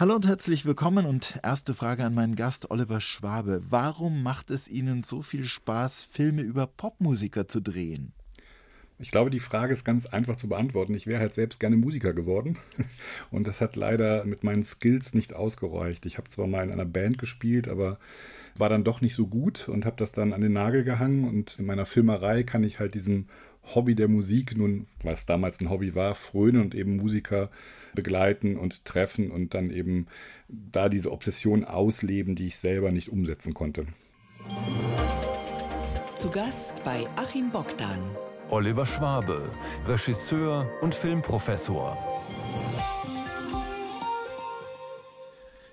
Hallo und herzlich willkommen und erste Frage an meinen Gast Oliver Schwabe. Warum macht es Ihnen so viel Spaß, Filme über Popmusiker zu drehen? Ich glaube, die Frage ist ganz einfach zu beantworten. Ich wäre halt selbst gerne Musiker geworden und das hat leider mit meinen Skills nicht ausgereicht. Ich habe zwar mal in einer Band gespielt, aber war dann doch nicht so gut und habe das dann an den Nagel gehangen und in meiner Filmerei kann ich halt diesem Hobby der Musik, nun, was damals ein Hobby war, frönen und eben Musiker begleiten und treffen und dann eben da diese Obsession ausleben, die ich selber nicht umsetzen konnte. Zu Gast bei Achim Bogdan. Oliver Schwabe, Regisseur und Filmprofessor.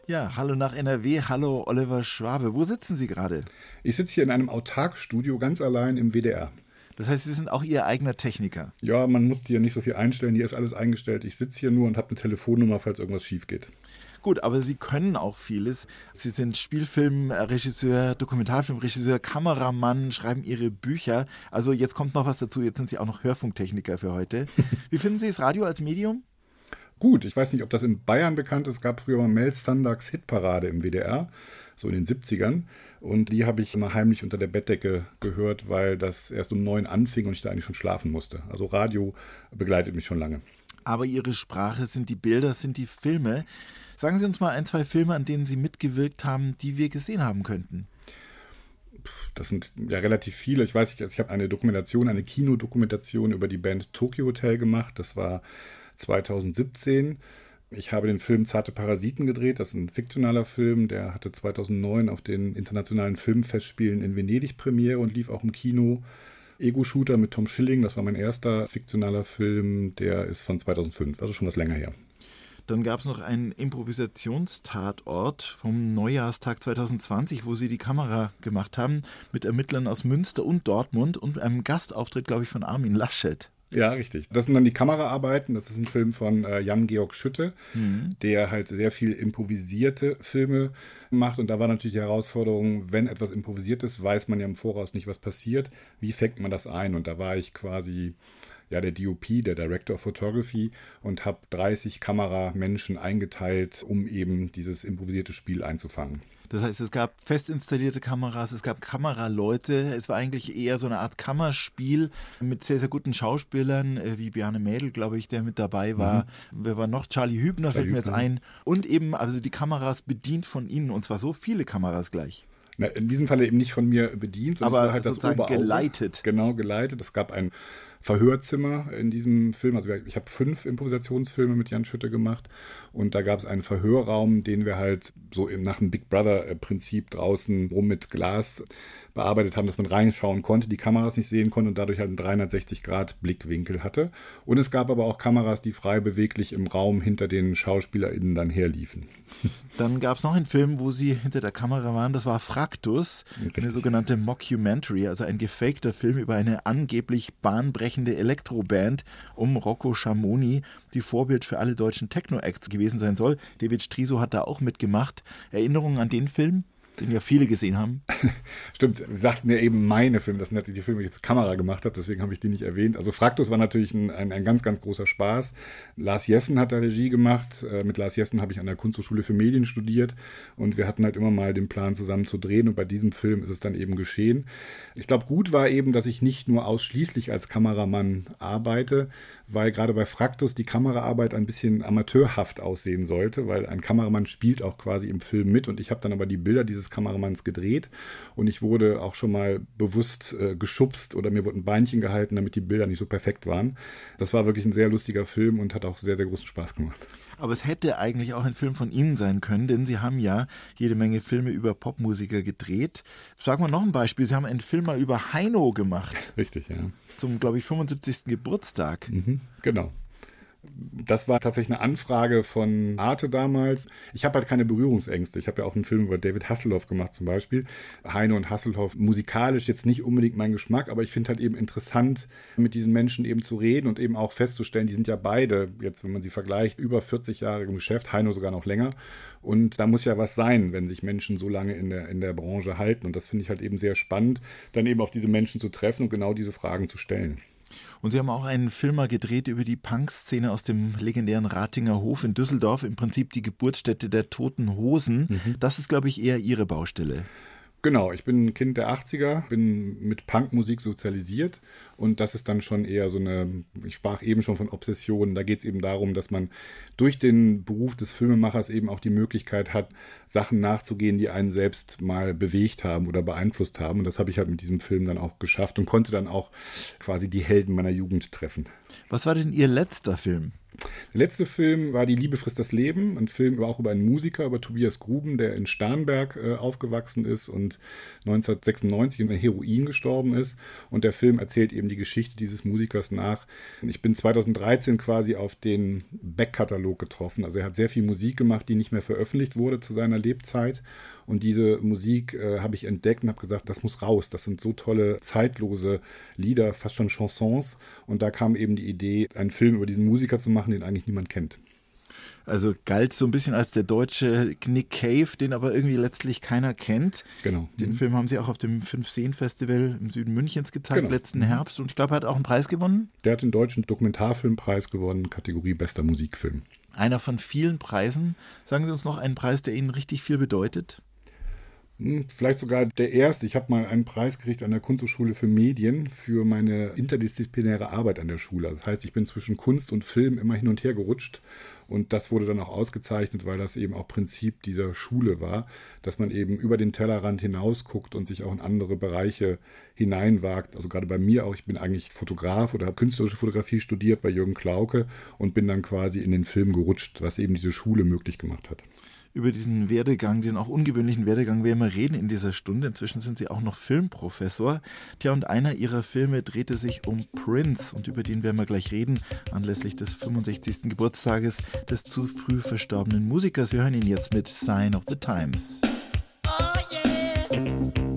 Ja, hallo nach NRW, hallo Oliver Schwabe. Wo sitzen Sie gerade? Ich sitze hier in einem Autarkstudio ganz allein im WDR. Das heißt, Sie sind auch Ihr eigener Techniker. Ja, man muss hier nicht so viel einstellen. Hier ist alles eingestellt. Ich sitze hier nur und habe eine Telefonnummer, falls irgendwas schief geht. Gut, aber Sie können auch vieles. Sie sind Spielfilmregisseur, Dokumentarfilmregisseur, Kameramann, schreiben Ihre Bücher. Also jetzt kommt noch was dazu. Jetzt sind Sie auch noch Hörfunktechniker für heute. Wie finden Sie das Radio als Medium? Gut, ich weiß nicht, ob das in Bayern bekannt ist. Es gab früher mal Mel Standards Hitparade im WDR, so in den 70ern. Und die habe ich immer heimlich unter der Bettdecke gehört, weil das erst um neun anfing und ich da eigentlich schon schlafen musste. Also Radio begleitet mich schon lange. Aber Ihre Sprache sind die Bilder, sind die Filme. Sagen Sie uns mal ein, zwei Filme, an denen Sie mitgewirkt haben, die wir gesehen haben könnten. Das sind ja relativ viele. Ich weiß nicht, also ich habe eine Dokumentation, eine Kinodokumentation über die Band Tokyo Hotel gemacht. Das war 2017. Ich habe den Film Zarte Parasiten gedreht. Das ist ein fiktionaler Film. Der hatte 2009 auf den internationalen Filmfestspielen in Venedig Premiere und lief auch im Kino. Ego-Shooter mit Tom Schilling, das war mein erster fiktionaler Film. Der ist von 2005, also schon was länger her. Dann gab es noch einen Improvisationstatort vom Neujahrstag 2020, wo sie die Kamera gemacht haben mit Ermittlern aus Münster und Dortmund und einem Gastauftritt, glaube ich, von Armin Laschet. Ja, richtig. Das sind dann die Kameraarbeiten. Das ist ein Film von äh, Jan-Georg Schütte, mhm. der halt sehr viel improvisierte Filme macht. Und da war natürlich die Herausforderung, wenn etwas improvisiert ist, weiß man ja im Voraus nicht, was passiert. Wie fängt man das ein? Und da war ich quasi ja, der DOP, der Director of Photography, und habe 30 Kameramenschen eingeteilt, um eben dieses improvisierte Spiel einzufangen. Das heißt, es gab fest installierte Kameras, es gab Kameraleute. Es war eigentlich eher so eine Art Kammerspiel mit sehr, sehr guten Schauspielern, äh, wie Bjarne Mädel, glaube ich, der mit dabei war. Mhm. Wer war noch? Charlie Hübner Charlie fällt mir jetzt ein. Und eben, also die Kameras bedient von Ihnen, und zwar so viele Kameras gleich. Na, in diesem Falle eben nicht von mir bedient, sondern aber halt sozusagen das geleitet. Genau, geleitet. Es gab ein Verhörzimmer in diesem Film. Also ich habe fünf Improvisationsfilme mit Jan Schütte gemacht und da gab es einen Verhörraum, den wir halt so nach dem Big Brother-Prinzip draußen rum mit Glas bearbeitet haben, dass man reinschauen konnte, die Kameras nicht sehen konnte und dadurch halt einen 360-Grad-Blickwinkel hatte. Und es gab aber auch Kameras, die frei beweglich im Raum hinter den SchauspielerInnen dann herliefen. Dann gab es noch einen Film, wo sie hinter der Kamera waren, das war Fraktus, Richtig. eine sogenannte Mockumentary, also ein gefakter Film über eine angeblich bahnbrechende Elektroband um Rocco Schamoni, die Vorbild für alle deutschen Techno-Acts gewesen sein soll. David Striso hat da auch mitgemacht. Erinnerungen an den Film? Den ja viele gesehen haben. Stimmt, sie sagten ja eben meine Filme, das sind die Filme, die ich jetzt Kamera gemacht habe, deswegen habe ich die nicht erwähnt. Also Fraktus war natürlich ein, ein, ein, ganz, ganz großer Spaß. Lars Jessen hat da Regie gemacht. Äh, mit Lars Jessen habe ich an der Kunsthochschule für Medien studiert und wir hatten halt immer mal den Plan zusammen zu drehen und bei diesem Film ist es dann eben geschehen. Ich glaube, gut war eben, dass ich nicht nur ausschließlich als Kameramann arbeite, weil gerade bei Fraktus die Kameraarbeit ein bisschen amateurhaft aussehen sollte, weil ein Kameramann spielt auch quasi im Film mit und ich habe dann aber die Bilder dieses Kameramanns gedreht und ich wurde auch schon mal bewusst äh, geschubst oder mir wurde ein Beinchen gehalten, damit die Bilder nicht so perfekt waren. Das war wirklich ein sehr lustiger Film und hat auch sehr, sehr großen Spaß gemacht. Aber es hätte eigentlich auch ein Film von Ihnen sein können, denn Sie haben ja jede Menge Filme über Popmusiker gedreht. Sagen wir noch ein Beispiel. Sie haben einen Film mal über Heino gemacht. Richtig, ja. Zum, glaube ich, 75. Geburtstag. Mhm, genau. Das war tatsächlich eine Anfrage von Arte damals. Ich habe halt keine Berührungsängste. Ich habe ja auch einen Film über David Hasselhoff gemacht zum Beispiel. Heine und Hasselhoff, musikalisch jetzt nicht unbedingt mein Geschmack, aber ich finde halt eben interessant, mit diesen Menschen eben zu reden und eben auch festzustellen, die sind ja beide, jetzt wenn man sie vergleicht, über 40 Jahre im Geschäft, Heino sogar noch länger. Und da muss ja was sein, wenn sich Menschen so lange in der, in der Branche halten. Und das finde ich halt eben sehr spannend, dann eben auf diese Menschen zu treffen und genau diese Fragen zu stellen. Und Sie haben auch einen Film mal gedreht über die Punk-Szene aus dem legendären Ratinger Hof in Düsseldorf, im Prinzip die Geburtsstätte der Toten Hosen. Mhm. Das ist, glaube ich, eher Ihre Baustelle. Genau, ich bin ein Kind der 80er, bin mit Punkmusik sozialisiert und das ist dann schon eher so eine, ich sprach eben schon von Obsessionen, da geht es eben darum, dass man durch den Beruf des Filmemachers eben auch die Möglichkeit hat, Sachen nachzugehen, die einen selbst mal bewegt haben oder beeinflusst haben und das habe ich halt mit diesem Film dann auch geschafft und konnte dann auch quasi die Helden meiner Jugend treffen. Was war denn Ihr letzter Film? Der letzte Film war Die Liebe frisst das Leben, ein Film auch über einen Musiker, über Tobias Gruben, der in Starnberg äh, aufgewachsen ist und 1996 in Heroin gestorben ist. Und der Film erzählt eben die Geschichte dieses Musikers nach. Ich bin 2013 quasi auf den Back-Katalog getroffen. Also er hat sehr viel Musik gemacht, die nicht mehr veröffentlicht wurde zu seiner Lebzeit. Und diese Musik äh, habe ich entdeckt und habe gesagt, das muss raus. Das sind so tolle, zeitlose Lieder, fast schon Chansons. Und da kam eben die Idee, einen Film über diesen Musiker zu machen, den eigentlich niemand kennt. Also galt so ein bisschen als der deutsche Nick Cave, den aber irgendwie letztlich keiner kennt. Genau. Den mhm. Film haben sie auch auf dem Fünf-Seen-Festival im Süden Münchens gezeigt, genau. letzten mhm. Herbst. Und ich glaube, er hat auch einen Preis gewonnen. Der hat den deutschen Dokumentarfilmpreis gewonnen, Kategorie Bester Musikfilm. Einer von vielen Preisen. Sagen Sie uns noch einen Preis, der Ihnen richtig viel bedeutet? Hm, vielleicht sogar der erste. Ich habe mal einen Preis gekriegt an der Kunsthochschule für Medien für meine interdisziplinäre Arbeit an der Schule. Das heißt, ich bin zwischen Kunst und Film immer hin und her gerutscht. Und das wurde dann auch ausgezeichnet, weil das eben auch Prinzip dieser Schule war, dass man eben über den Tellerrand hinausguckt und sich auch in andere Bereiche hineinwagt. Also gerade bei mir auch, ich bin eigentlich Fotograf oder habe künstlerische Fotografie studiert bei Jürgen Klauke und bin dann quasi in den Film gerutscht, was eben diese Schule möglich gemacht hat über diesen Werdegang, den auch ungewöhnlichen Werdegang werden wir reden in dieser Stunde. Inzwischen sind Sie auch noch Filmprofessor. Tja, und einer Ihrer Filme drehte sich um Prince und über den werden wir gleich reden, anlässlich des 65. Geburtstages des zu früh verstorbenen Musikers. Wir hören ihn jetzt mit Sign of the Times. Oh yeah.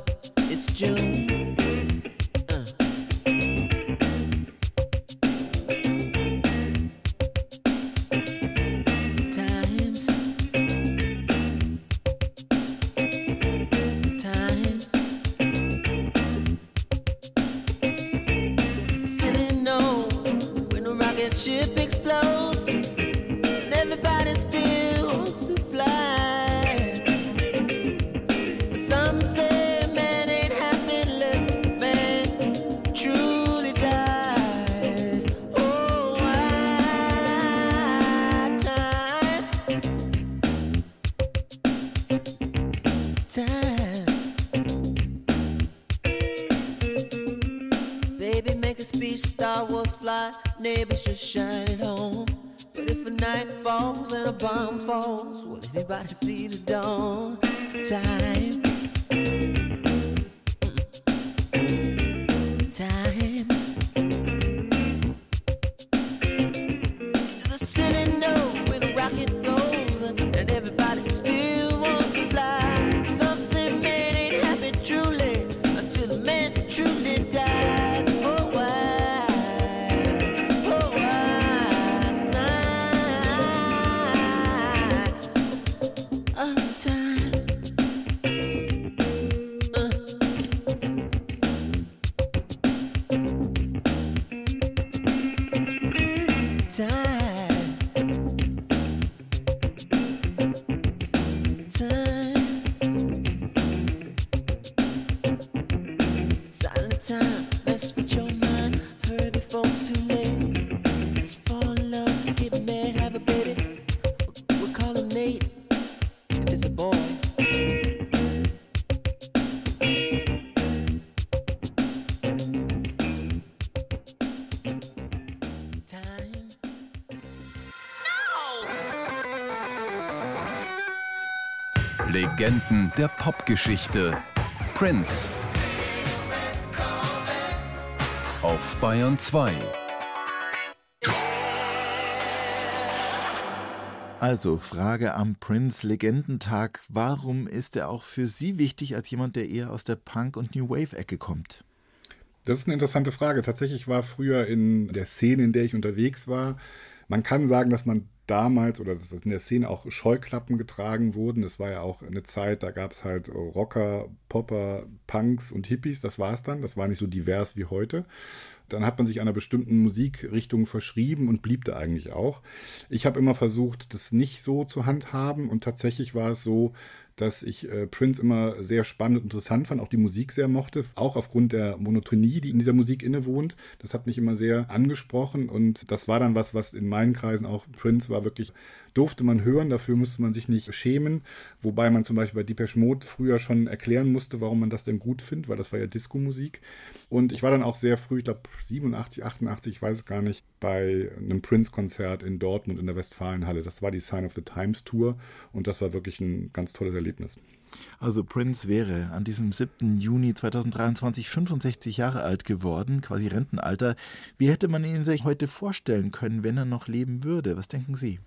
Anybody see the dawn? Legenden der Popgeschichte. Prince. Auf Bayern 2. Also, Frage am Prince Legendentag. Warum ist er auch für Sie wichtig als jemand, der eher aus der Punk- und New Wave-Ecke kommt? Das ist eine interessante Frage. Tatsächlich war früher in der Szene, in der ich unterwegs war, man kann sagen, dass man damals oder dass in der Szene auch Scheuklappen getragen wurden. Es war ja auch eine Zeit, da gab es halt Rocker, Popper, Punks und Hippies. Das war es dann. Das war nicht so divers wie heute. Dann hat man sich einer bestimmten Musikrichtung verschrieben und blieb da eigentlich auch. Ich habe immer versucht, das nicht so zu handhaben und tatsächlich war es so, dass ich äh, Prince immer sehr spannend und interessant fand, auch die Musik sehr mochte, auch aufgrund der Monotonie, die in dieser Musik innewohnt. Das hat mich immer sehr angesprochen und das war dann was, was in meinen Kreisen auch Prince war wirklich, durfte man hören, dafür musste man sich nicht schämen, wobei man zum Beispiel bei Depeche Mode früher schon erklären musste, warum man das denn gut findet, weil das war ja Disco-Musik. Und ich war dann auch sehr früh, ich glaube 87, 88, ich weiß es gar nicht, bei einem Prince-Konzert in Dortmund in der Westfalenhalle. Das war die Sign of the Times Tour und das war wirklich ein ganz tolles Erlebnis. Also Prince wäre an diesem 7. Juni 2023 65 Jahre alt geworden, quasi Rentenalter. Wie hätte man ihn sich heute vorstellen können, wenn er noch leben würde? Was denken Sie?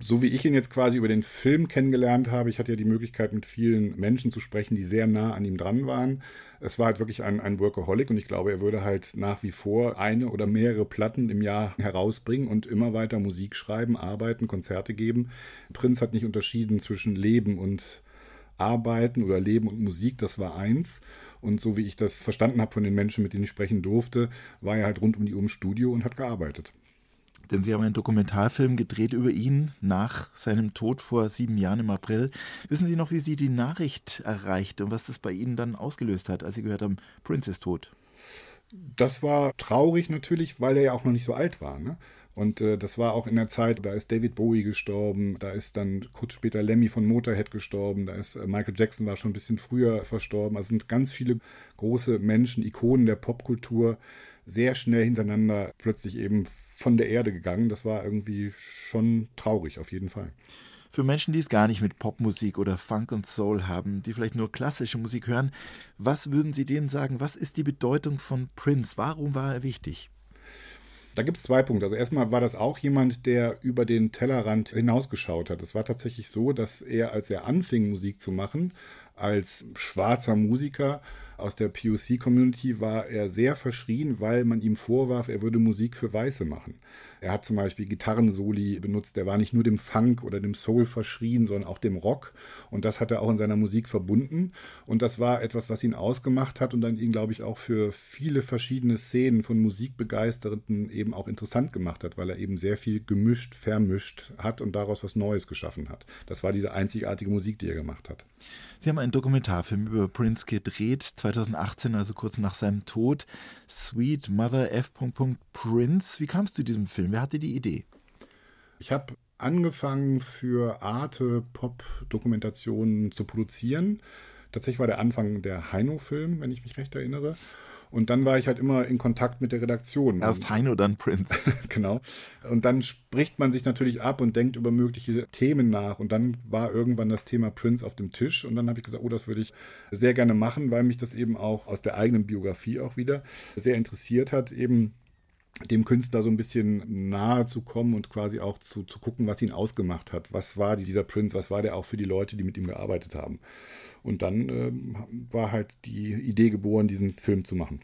So wie ich ihn jetzt quasi über den Film kennengelernt habe, ich hatte ja die Möglichkeit, mit vielen Menschen zu sprechen, die sehr nah an ihm dran waren. Es war halt wirklich ein, ein Workaholic und ich glaube, er würde halt nach wie vor eine oder mehrere Platten im Jahr herausbringen und immer weiter Musik schreiben, arbeiten, Konzerte geben. Prinz hat nicht unterschieden zwischen Leben und Arbeiten oder Leben und Musik, das war eins. Und so wie ich das verstanden habe von den Menschen, mit denen ich sprechen durfte, war er halt rund um die Uhr im Studio und hat gearbeitet. Denn Sie haben einen Dokumentarfilm gedreht über ihn nach seinem Tod vor sieben Jahren im April. Wissen Sie noch, wie Sie die Nachricht erreicht und was das bei Ihnen dann ausgelöst hat, als Sie gehört haben, Prince ist tot? Das war traurig natürlich, weil er ja auch noch nicht so alt war. Ne? Und äh, das war auch in der Zeit, da ist David Bowie gestorben, da ist dann kurz später Lemmy von Motorhead gestorben, da ist äh, Michael Jackson war schon ein bisschen früher verstorben. Also sind ganz viele große Menschen, Ikonen der Popkultur sehr schnell hintereinander plötzlich eben von der Erde gegangen. Das war irgendwie schon traurig, auf jeden Fall. Für Menschen, die es gar nicht mit Popmusik oder Funk und Soul haben, die vielleicht nur klassische Musik hören, was würden Sie denen sagen? Was ist die Bedeutung von Prince? Warum war er wichtig? Da gibt es zwei Punkte. Also erstmal war das auch jemand, der über den Tellerrand hinausgeschaut hat. Es war tatsächlich so, dass er, als er anfing, Musik zu machen, als schwarzer Musiker aus der POC-Community war er sehr verschrien, weil man ihm vorwarf, er würde Musik für Weiße machen. Er hat zum Beispiel Gitarrensoli benutzt, der war nicht nur dem Funk oder dem Soul verschrien, sondern auch dem Rock. Und das hat er auch in seiner Musik verbunden. Und das war etwas, was ihn ausgemacht hat und dann ihn, glaube ich, auch für viele verschiedene Szenen von Musikbegeisterten eben auch interessant gemacht hat, weil er eben sehr viel gemischt, vermischt hat und daraus was Neues geschaffen hat. Das war diese einzigartige Musik, die er gemacht hat. Sie haben einen Dokumentarfilm über Prince gedreht, 2018, also kurz nach seinem Tod. Sweet Mother F. Prince. Wie kam es zu diesem Film? Wer hatte die Idee? Ich habe angefangen für Arte Pop-Dokumentationen zu produzieren. Tatsächlich war der Anfang der Heino-Film, wenn ich mich recht erinnere. Und dann war ich halt immer in Kontakt mit der Redaktion. Erst Heino, dann Prince. genau. Und dann spricht man sich natürlich ab und denkt über mögliche Themen nach. Und dann war irgendwann das Thema Prince auf dem Tisch. Und dann habe ich gesagt, oh, das würde ich sehr gerne machen, weil mich das eben auch aus der eigenen Biografie auch wieder sehr interessiert hat, eben dem Künstler so ein bisschen nahe zu kommen und quasi auch zu, zu gucken, was ihn ausgemacht hat. Was war dieser Prince, was war der auch für die Leute, die mit ihm gearbeitet haben. Und dann äh, war halt die Idee geboren, diesen Film zu machen.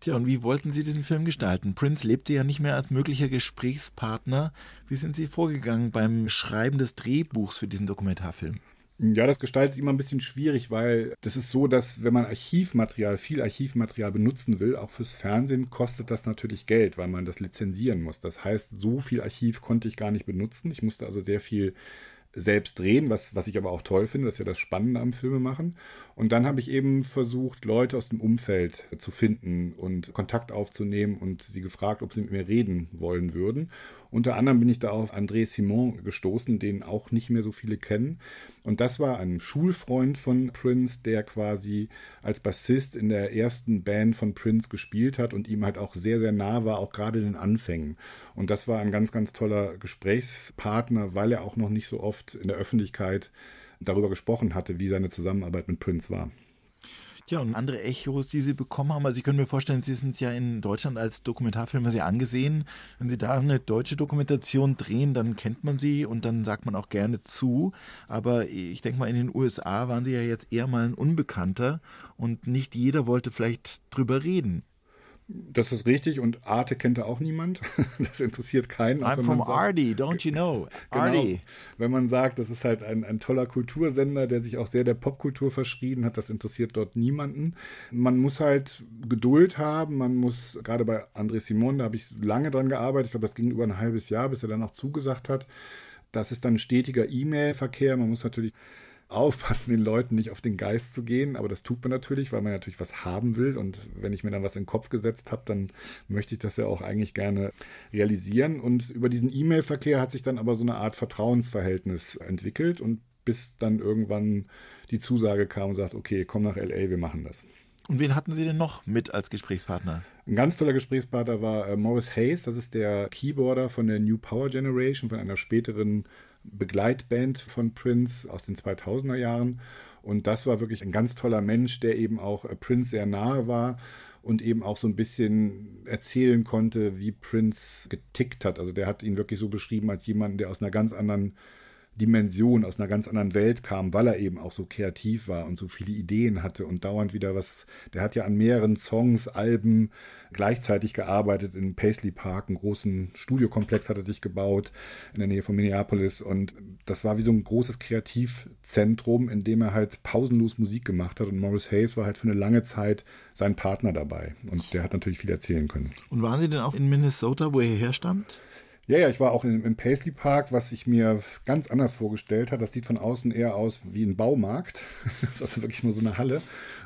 Tja, und wie wollten Sie diesen Film gestalten? Prince lebte ja nicht mehr als möglicher Gesprächspartner. Wie sind Sie vorgegangen beim Schreiben des Drehbuchs für diesen Dokumentarfilm? Ja, das gestaltet sich immer ein bisschen schwierig, weil das ist so, dass wenn man Archivmaterial, viel Archivmaterial benutzen will, auch fürs Fernsehen, kostet das natürlich Geld, weil man das lizenzieren muss. Das heißt, so viel Archiv konnte ich gar nicht benutzen. Ich musste also sehr viel selbst drehen, was, was ich aber auch toll finde, das ist ja das Spannende am Filme machen. Und dann habe ich eben versucht, Leute aus dem Umfeld zu finden und Kontakt aufzunehmen und sie gefragt, ob sie mit mir reden wollen würden. Unter anderem bin ich da auf André Simon gestoßen, den auch nicht mehr so viele kennen. Und das war ein Schulfreund von Prince, der quasi als Bassist in der ersten Band von Prince gespielt hat und ihm halt auch sehr, sehr nah war, auch gerade in den Anfängen. Und das war ein ganz, ganz toller Gesprächspartner, weil er auch noch nicht so oft in der Öffentlichkeit darüber gesprochen hatte, wie seine Zusammenarbeit mit Prince war. Ja, und andere Echos, die Sie bekommen haben. Also ich könnte mir vorstellen, Sie sind ja in Deutschland als Dokumentarfilmer sehr angesehen. Wenn Sie da eine deutsche Dokumentation drehen, dann kennt man Sie und dann sagt man auch gerne zu. Aber ich denke mal, in den USA waren Sie ja jetzt eher mal ein Unbekannter und nicht jeder wollte vielleicht drüber reden. Das ist richtig und Arte kennt da auch niemand. Das interessiert keinen. I'm from sagt, Artie, don't you know? Artie. Genau, wenn man sagt, das ist halt ein, ein toller Kultursender, der sich auch sehr der Popkultur verschrieben hat, das interessiert dort niemanden. Man muss halt Geduld haben, man muss, gerade bei André Simon, da habe ich lange dran gearbeitet, ich glaube, das ging über ein halbes Jahr, bis er dann auch zugesagt hat. Das ist dann stetiger E-Mail-Verkehr. Man muss natürlich aufpassen, den Leuten nicht auf den Geist zu gehen. Aber das tut man natürlich, weil man natürlich was haben will. Und wenn ich mir dann was in den Kopf gesetzt habe, dann möchte ich das ja auch eigentlich gerne realisieren. Und über diesen E-Mail-Verkehr hat sich dann aber so eine Art Vertrauensverhältnis entwickelt und bis dann irgendwann die Zusage kam und sagt, okay, komm nach LA, wir machen das. Und wen hatten Sie denn noch mit als Gesprächspartner? Ein ganz toller Gesprächspartner war äh, Morris Hayes, das ist der Keyboarder von der New Power Generation, von einer späteren Begleitband von Prince aus den 2000er Jahren. Und das war wirklich ein ganz toller Mensch, der eben auch äh, Prince sehr nahe war und eben auch so ein bisschen erzählen konnte, wie Prince getickt hat. Also der hat ihn wirklich so beschrieben als jemanden, der aus einer ganz anderen Dimension, aus einer ganz anderen Welt kam, weil er eben auch so kreativ war und so viele Ideen hatte und dauernd wieder was. Der hat ja an mehreren Songs, Alben gleichzeitig gearbeitet in Paisley Park, einen großen Studiokomplex hat er sich gebaut in der Nähe von Minneapolis und das war wie so ein großes Kreativzentrum, in dem er halt pausenlos Musik gemacht hat und Morris Hayes war halt für eine lange Zeit sein Partner dabei und der hat natürlich viel erzählen können. Und waren Sie denn auch in Minnesota, wo er herstammt? Ja, ja, ich war auch im, im Paisley Park, was ich mir ganz anders vorgestellt habe. Das sieht von außen eher aus wie ein Baumarkt. das ist also wirklich nur so eine Halle.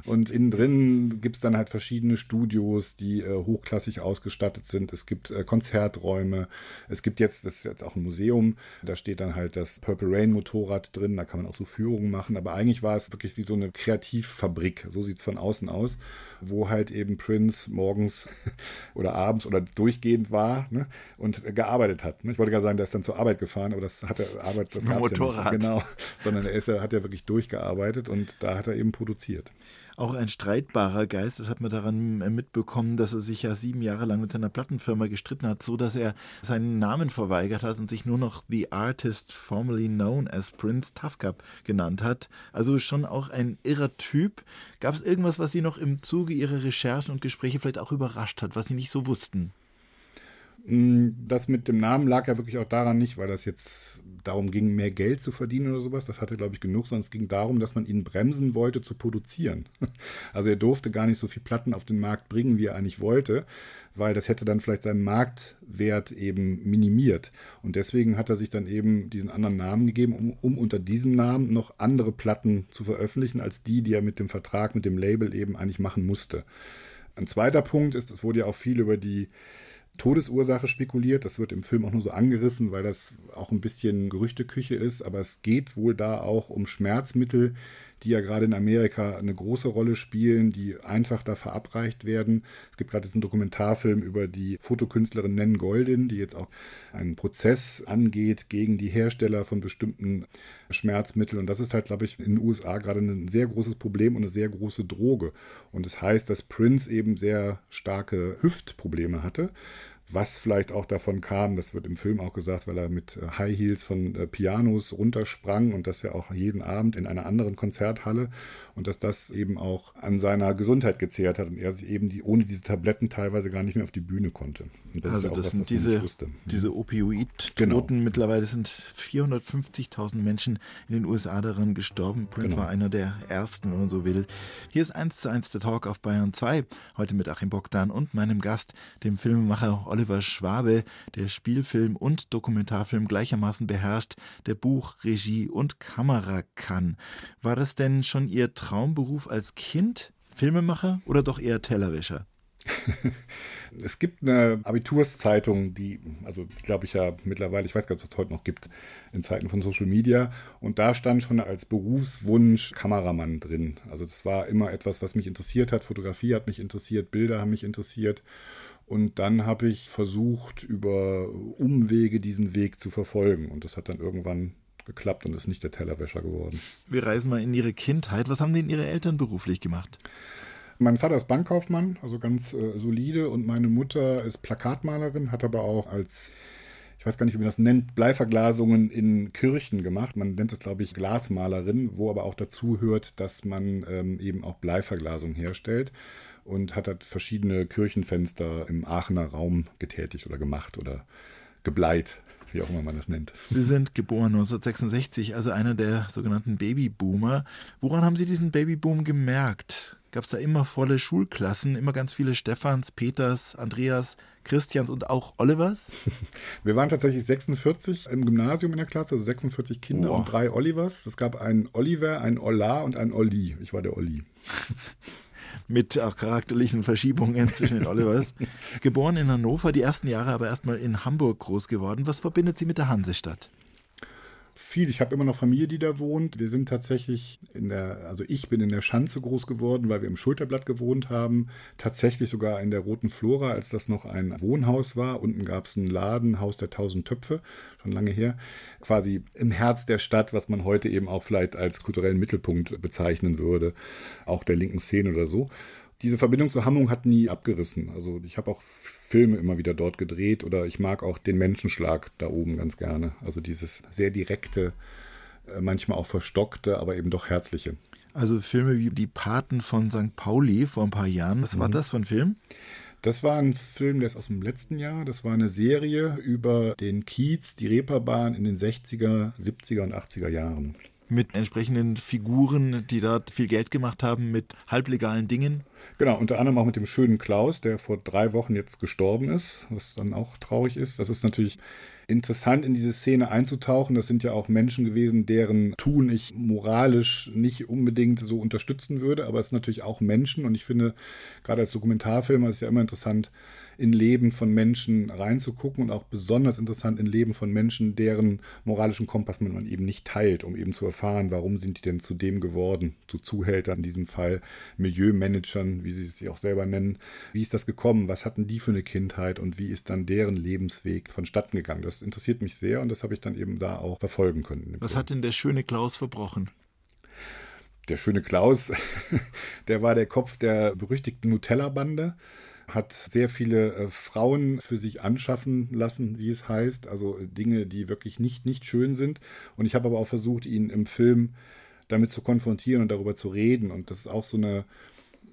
Und innen drin gibt es dann halt verschiedene Studios, die äh, hochklassig ausgestattet sind. Es gibt äh, Konzerträume. Es gibt jetzt, das ist jetzt auch ein Museum, da steht dann halt das Purple Rain Motorrad drin. Da kann man auch so Führungen machen. Aber eigentlich war es wirklich wie so eine Kreativfabrik. So sieht es von außen aus, wo halt eben Prince morgens oder abends oder durchgehend war ne, und gearbeitet gearbeitet hat. Ne? Ich wollte gerade sagen, der ist dann zur Arbeit gefahren, aber das hat er Arbeit, das gab Motorrad. Ja nicht. Genau, sondern er ist, er hat ja wirklich durchgearbeitet und da hat er eben produziert. Auch ein streitbarer Geist, das hat man daran mitbekommen, dass er sich ja sieben Jahre lang mit seiner Plattenfirma gestritten hat, so dass er seinen Namen verweigert hat und sich nur noch The Artist formerly known as Prince Cup genannt hat. Also schon auch ein irrer Typ. Gab es irgendwas, was Sie noch im Zuge Ihrer Recherchen und Gespräche vielleicht auch überrascht hat, was Sie nicht so wussten? Mm, das mit dem Namen lag ja wirklich auch daran nicht, weil das jetzt darum ging, mehr Geld zu verdienen oder sowas. Das hatte, glaube ich, genug, sondern es ging darum, dass man ihn bremsen wollte zu produzieren. Also er durfte gar nicht so viel Platten auf den Markt bringen, wie er eigentlich wollte, weil das hätte dann vielleicht seinen Marktwert eben minimiert. Und deswegen hat er sich dann eben diesen anderen Namen gegeben, um, um unter diesem Namen noch andere Platten zu veröffentlichen, als die, die er mit dem Vertrag, mit dem Label eben eigentlich machen musste. Ein zweiter Punkt ist, es wurde ja auch viel über die Todesursache spekuliert. Das wird im Film auch nur so angerissen, weil das auch ein bisschen Gerüchteküche ist. Aber es geht wohl da auch um Schmerzmittel, die ja gerade in Amerika eine große Rolle spielen, die einfach da verabreicht werden. Es gibt gerade diesen Dokumentarfilm über die Fotokünstlerin Nen Goldin, die jetzt auch einen Prozess angeht gegen die Hersteller von bestimmten Schmerzmitteln. Und das ist halt, glaube ich, in den USA gerade ein sehr großes Problem und eine sehr große Droge. Und es das heißt, dass Prince eben sehr starke Hüftprobleme hatte was vielleicht auch davon kam, das wird im Film auch gesagt, weil er mit äh, High Heels von äh, Pianos runtersprang und das ja auch jeden Abend in einer anderen Konzerthalle und dass das eben auch an seiner Gesundheit gezehrt hat und er sich eben die, ohne diese Tabletten teilweise gar nicht mehr auf die Bühne konnte. Also das was, sind diese, diese Opioid-Toten. Genau. Mittlerweile sind 450.000 Menschen in den USA daran gestorben. Prince genau. war einer der ersten, wenn man so will. Hier ist eins zu eins der Talk auf Bayern 2. Heute mit Achim Bogdan und meinem Gast, dem Filmemacher Oliver Schwabe, der Spielfilm und Dokumentarfilm gleichermaßen beherrscht, der Buch, Regie und Kamera kann. War das denn schon Ihr Traumberuf als Kind? Filmemacher oder doch eher Tellerwäscher? es gibt eine Abiturszeitung, die, also die glaube ich ja mittlerweile, ich weiß gar nicht, ob es heute noch gibt, in Zeiten von Social Media. Und da stand schon als Berufswunsch Kameramann drin. Also das war immer etwas, was mich interessiert hat. Fotografie hat mich interessiert, Bilder haben mich interessiert. Und dann habe ich versucht, über Umwege diesen Weg zu verfolgen. Und das hat dann irgendwann geklappt und ist nicht der Tellerwäscher geworden. Wir reisen mal in Ihre Kindheit. Was haben denn Ihre Eltern beruflich gemacht? Mein Vater ist Bankkaufmann, also ganz äh, solide, und meine Mutter ist Plakatmalerin, hat aber auch als ich weiß gar nicht, wie man das nennt, Bleiverglasungen in Kirchen gemacht. Man nennt es, glaube ich, Glasmalerin, wo aber auch dazu hört, dass man ähm, eben auch Bleiverglasung herstellt und hat halt verschiedene Kirchenfenster im Aachener Raum getätigt oder gemacht oder gebleit, wie auch immer man das nennt. Sie sind geboren 1966, also einer der sogenannten Babyboomer. Woran haben Sie diesen Babyboom gemerkt? gab es da immer volle Schulklassen, immer ganz viele Stephans, Peters, Andreas, Christians und auch Olivers? Wir waren tatsächlich 46 im Gymnasium in der Klasse, also 46 Kinder oh. und drei Olivers. Es gab einen Oliver, einen Ola und einen Olli. Ich war der Olli. Mit auch charakterlichen Verschiebungen zwischen den Olivers. Geboren in Hannover, die ersten Jahre aber erstmal in Hamburg groß geworden. Was verbindet Sie mit der Hansestadt? Viel. Ich habe immer noch Familie, die da wohnt. Wir sind tatsächlich in der, also ich bin in der Schanze groß geworden, weil wir im Schulterblatt gewohnt haben. Tatsächlich sogar in der Roten Flora, als das noch ein Wohnhaus war. Unten gab es einen Laden, Haus der Tausend Töpfe, schon lange her. Quasi im Herz der Stadt, was man heute eben auch vielleicht als kulturellen Mittelpunkt bezeichnen würde. Auch der linken Szene oder so diese Verbindung zur Hamburg hat nie abgerissen. Also ich habe auch Filme immer wieder dort gedreht oder ich mag auch den Menschenschlag da oben ganz gerne. Also dieses sehr direkte, äh, manchmal auch verstockte, aber eben doch herzliche. Also Filme wie Die Paten von St. Pauli vor ein paar Jahren. Was mhm. war das für ein Film? Das war ein Film, der ist aus dem letzten Jahr. Das war eine Serie über den Kiez, die Reeperbahn in den 60er, 70er und 80er Jahren. Mit entsprechenden Figuren, die dort viel Geld gemacht haben, mit halblegalen Dingen. Genau, unter anderem auch mit dem schönen Klaus, der vor drei Wochen jetzt gestorben ist, was dann auch traurig ist. Das ist natürlich interessant, in diese Szene einzutauchen. Das sind ja auch Menschen gewesen, deren Tun ich moralisch nicht unbedingt so unterstützen würde, aber es sind natürlich auch Menschen und ich finde, gerade als Dokumentarfilmer ist es ja immer interessant, in Leben von Menschen reinzugucken und auch besonders interessant in Leben von Menschen, deren moralischen Kompass man eben nicht teilt, um eben zu erfahren, warum sind die denn zu dem geworden, zu Zuhältern in diesem Fall, Milieumanagern, wie sie es sich auch selber nennen. Wie ist das gekommen? Was hatten die für eine Kindheit und wie ist dann deren Lebensweg vonstatten gegangen? Das interessiert mich sehr und das habe ich dann eben da auch verfolgen können. Was hat denn der schöne Klaus verbrochen? Der schöne Klaus, der war der Kopf der berüchtigten Nutella-Bande hat sehr viele äh, Frauen für sich anschaffen lassen, wie es heißt, also Dinge, die wirklich nicht, nicht schön sind. Und ich habe aber auch versucht, ihn im Film damit zu konfrontieren und darüber zu reden. Und das ist auch so eine,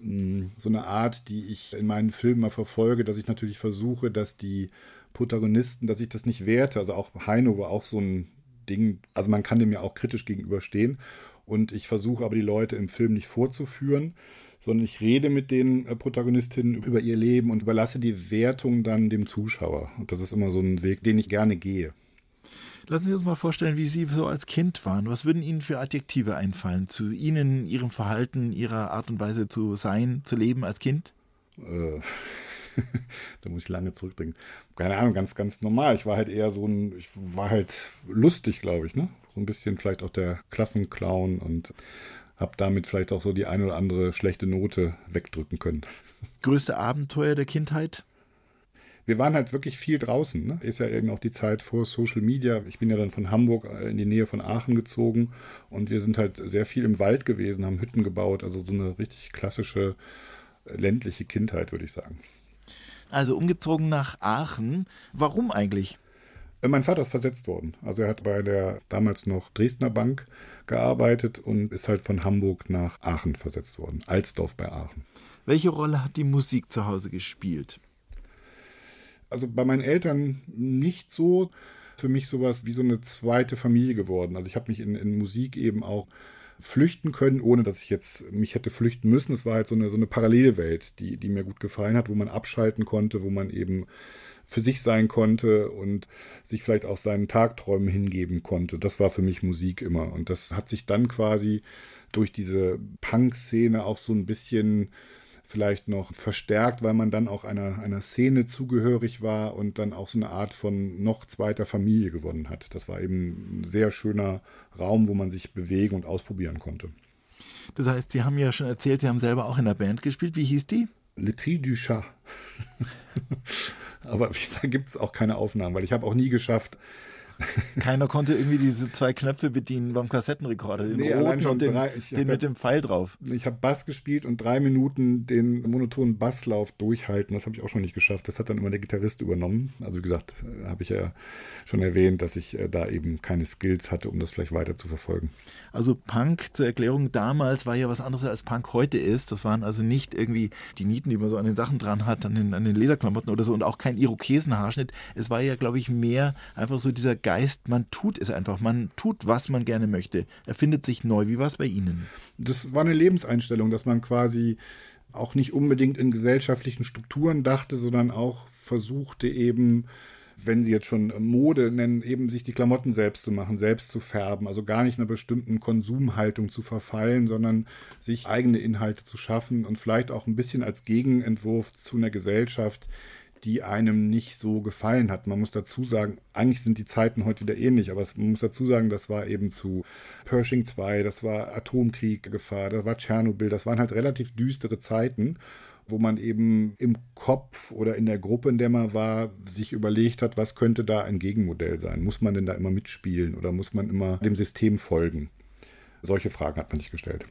mm, so eine Art, die ich in meinen Filmen mal verfolge, dass ich natürlich versuche, dass die Protagonisten, dass ich das nicht werte. Also auch Heino war auch so ein Ding, also man kann dem ja auch kritisch gegenüberstehen. Und ich versuche aber die Leute im Film nicht vorzuführen, sondern ich rede mit den äh, Protagonistinnen über ihr Leben und überlasse die Wertung dann dem Zuschauer. Und das ist immer so ein Weg, den ich gerne gehe. Lassen Sie uns mal vorstellen, wie Sie so als Kind waren. Was würden Ihnen für Adjektive einfallen zu Ihnen, Ihrem Verhalten, Ihrer Art und Weise zu sein, zu leben als Kind? Äh, da muss ich lange zurückdenken. Keine Ahnung, ganz, ganz normal. Ich war halt eher so ein, ich war halt lustig, glaube ich, ne? So ein bisschen vielleicht auch der Klassenclown und habe damit vielleicht auch so die ein oder andere schlechte Note wegdrücken können. Größte Abenteuer der Kindheit? Wir waren halt wirklich viel draußen. Ne? Ist ja eben auch die Zeit vor Social Media. Ich bin ja dann von Hamburg äh, in die Nähe von Aachen gezogen und wir sind halt sehr viel im Wald gewesen, haben Hütten gebaut. Also so eine richtig klassische äh, ländliche Kindheit, würde ich sagen. Also umgezogen nach Aachen. Warum eigentlich? Äh, mein Vater ist versetzt worden. Also er hat bei der damals noch Dresdner Bank gearbeitet und ist halt von Hamburg nach Aachen versetzt worden. Alsdorf bei Aachen. Welche Rolle hat die Musik zu Hause gespielt? Also bei meinen Eltern nicht so. Für mich sowas wie so eine zweite Familie geworden. Also ich habe mich in, in Musik eben auch flüchten können, ohne dass ich jetzt mich hätte flüchten müssen. Es war halt so eine, so eine Parallelwelt, die, die mir gut gefallen hat, wo man abschalten konnte, wo man eben für sich sein konnte und sich vielleicht auch seinen Tagträumen hingeben konnte. Das war für mich Musik immer. Und das hat sich dann quasi durch diese Punk-Szene auch so ein bisschen vielleicht noch verstärkt, weil man dann auch einer, einer Szene zugehörig war und dann auch so eine Art von noch zweiter Familie gewonnen hat. Das war eben ein sehr schöner Raum, wo man sich bewegen und ausprobieren konnte. Das heißt, Sie haben ja schon erzählt, Sie haben selber auch in der Band gespielt. Wie hieß die? Le Cri du Chat. Aber da gibt es auch keine Aufnahmen, weil ich habe auch nie geschafft, Keiner konnte irgendwie diese zwei Knöpfe bedienen beim Kassettenrekorder, den Nee, roten und den, drei- den mit ja- dem Pfeil drauf. Ich habe Bass gespielt und drei Minuten den monotonen Basslauf durchhalten. Das habe ich auch schon nicht geschafft. Das hat dann immer der Gitarrist übernommen. Also wie gesagt, äh, habe ich ja schon erwähnt, dass ich äh, da eben keine Skills hatte, um das vielleicht weiter zu verfolgen. Also Punk zur Erklärung damals war ja was anderes als Punk heute ist. Das waren also nicht irgendwie die Nieten, die man so an den Sachen dran hat, an den, an den Lederklamotten oder so und auch kein Irokesenhaarschnitt. Es war ja, glaube ich, mehr einfach so dieser Geist, man tut es einfach. Man tut, was man gerne möchte. Erfindet sich neu. Wie war es bei Ihnen? Das war eine Lebenseinstellung, dass man quasi auch nicht unbedingt in gesellschaftlichen Strukturen dachte, sondern auch versuchte eben, wenn sie jetzt schon Mode nennen, eben sich die Klamotten selbst zu machen, selbst zu färben, also gar nicht einer bestimmten Konsumhaltung zu verfallen, sondern sich eigene Inhalte zu schaffen und vielleicht auch ein bisschen als Gegenentwurf zu einer Gesellschaft, die einem nicht so gefallen hat. Man muss dazu sagen, eigentlich sind die Zeiten heute wieder ähnlich, aber man muss dazu sagen, das war eben zu Pershing 2, das war Atomkrieggefahr, das war Tschernobyl, das waren halt relativ düstere Zeiten, wo man eben im Kopf oder in der Gruppe, in der man war, sich überlegt hat, was könnte da ein Gegenmodell sein? Muss man denn da immer mitspielen oder muss man immer dem System folgen? Solche Fragen hat man sich gestellt.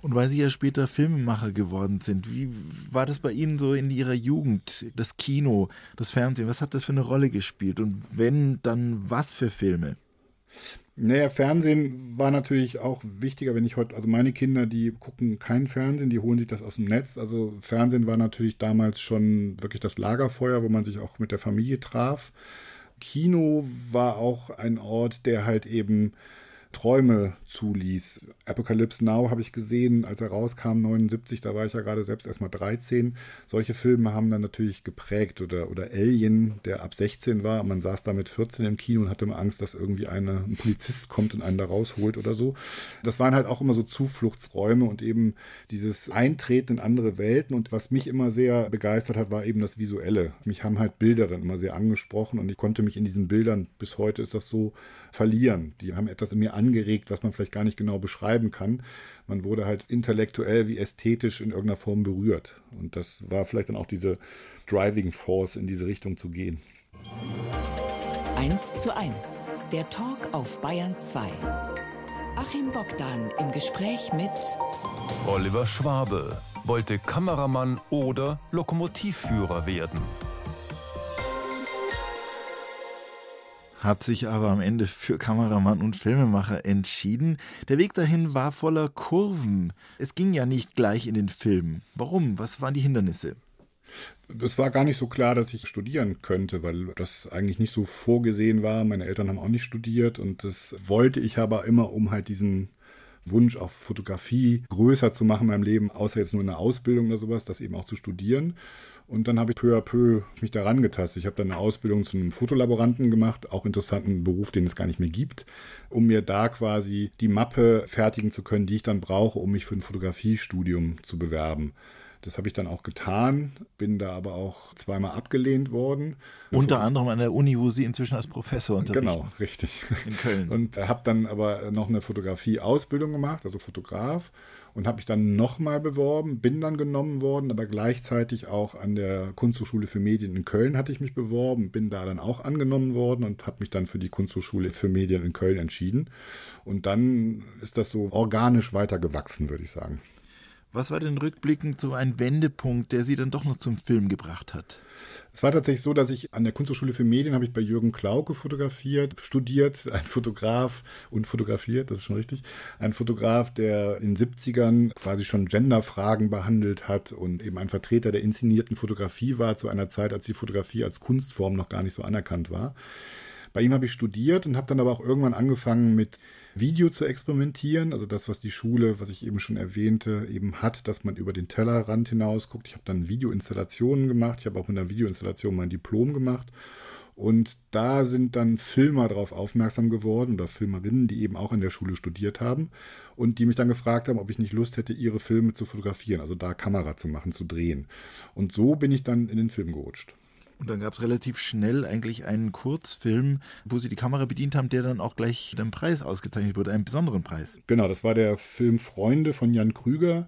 Und weil Sie ja später Filmemacher geworden sind, wie war das bei Ihnen so in Ihrer Jugend? Das Kino, das Fernsehen, was hat das für eine Rolle gespielt? Und wenn, dann was für Filme? Naja, Fernsehen war natürlich auch wichtiger, wenn ich heute, also meine Kinder, die gucken kein Fernsehen, die holen sich das aus dem Netz. Also Fernsehen war natürlich damals schon wirklich das Lagerfeuer, wo man sich auch mit der Familie traf. Kino war auch ein Ort, der halt eben Träume zuließ. Apocalypse Now habe ich gesehen, als er rauskam, 79, da war ich ja gerade selbst erstmal 13. Solche Filme haben dann natürlich geprägt oder, oder Alien, der ab 16 war. Man saß da mit 14 im Kino und hatte immer Angst, dass irgendwie eine, ein Polizist kommt und einen da rausholt oder so. Das waren halt auch immer so Zufluchtsräume und eben dieses Eintreten in andere Welten. Und was mich immer sehr begeistert hat, war eben das Visuelle. Mich haben halt Bilder dann immer sehr angesprochen und ich konnte mich in diesen Bildern, bis heute ist das so, verlieren. Die haben etwas in mir angeregt, was man vielleicht gar nicht genau beschreiben kann. Man wurde halt intellektuell wie ästhetisch in irgendeiner Form berührt. Und das war vielleicht dann auch diese Driving Force, in diese Richtung zu gehen. 1 zu 1. Der Talk auf Bayern 2. Achim Bogdan im Gespräch mit Oliver Schwabe wollte Kameramann oder Lokomotivführer werden. Hat sich aber am Ende für Kameramann und Filmemacher entschieden. Der Weg dahin war voller Kurven. Es ging ja nicht gleich in den Film. Warum? Was waren die Hindernisse? Es war gar nicht so klar, dass ich studieren könnte, weil das eigentlich nicht so vorgesehen war. Meine Eltern haben auch nicht studiert und das wollte ich aber immer, um halt diesen Wunsch auf Fotografie größer zu machen in meinem Leben, außer jetzt nur eine Ausbildung oder sowas, das eben auch zu studieren. Und dann habe ich peu à peu mich daran getastet. Ich habe dann eine Ausbildung zu einem Fotolaboranten gemacht, auch interessanten Beruf, den es gar nicht mehr gibt, um mir da quasi die Mappe fertigen zu können, die ich dann brauche, um mich für ein Fotografiestudium zu bewerben. Das habe ich dann auch getan, bin da aber auch zweimal abgelehnt worden. Unter anderem an der Uni, wo Sie inzwischen als Professor unterrichten. Genau, richtig. In Köln. Und habe dann aber noch eine Fotografie-Ausbildung gemacht, also Fotograf, und habe mich dann nochmal beworben, bin dann genommen worden, aber gleichzeitig auch an der Kunsthochschule für Medien in Köln hatte ich mich beworben, bin da dann auch angenommen worden und habe mich dann für die Kunsthochschule für Medien in Köln entschieden. Und dann ist das so organisch weitergewachsen, würde ich sagen. Was war denn rückblickend so ein Wendepunkt, der Sie dann doch noch zum Film gebracht hat? Es war tatsächlich so, dass ich an der Kunsthochschule für Medien habe ich bei Jürgen Klauke fotografiert, studiert, ein Fotograf und fotografiert, das ist schon richtig. Ein Fotograf, der in den 70ern quasi schon Genderfragen behandelt hat und eben ein Vertreter der inszenierten Fotografie war zu einer Zeit, als die Fotografie als Kunstform noch gar nicht so anerkannt war. Bei ihm habe ich studiert und habe dann aber auch irgendwann angefangen mit Video zu experimentieren. Also das, was die Schule, was ich eben schon erwähnte, eben hat, dass man über den Tellerrand hinaus guckt. Ich habe dann Videoinstallationen gemacht. Ich habe auch mit einer Videoinstallation mein Diplom gemacht. Und da sind dann Filmer darauf aufmerksam geworden oder Filmerinnen, die eben auch an der Schule studiert haben und die mich dann gefragt haben, ob ich nicht Lust hätte, ihre Filme zu fotografieren, also da Kamera zu machen, zu drehen. Und so bin ich dann in den Film gerutscht. Und dann gab es relativ schnell eigentlich einen Kurzfilm, wo Sie die Kamera bedient haben, der dann auch gleich mit einem Preis ausgezeichnet wurde, einen besonderen Preis. Genau, das war der Film Freunde von Jan Krüger.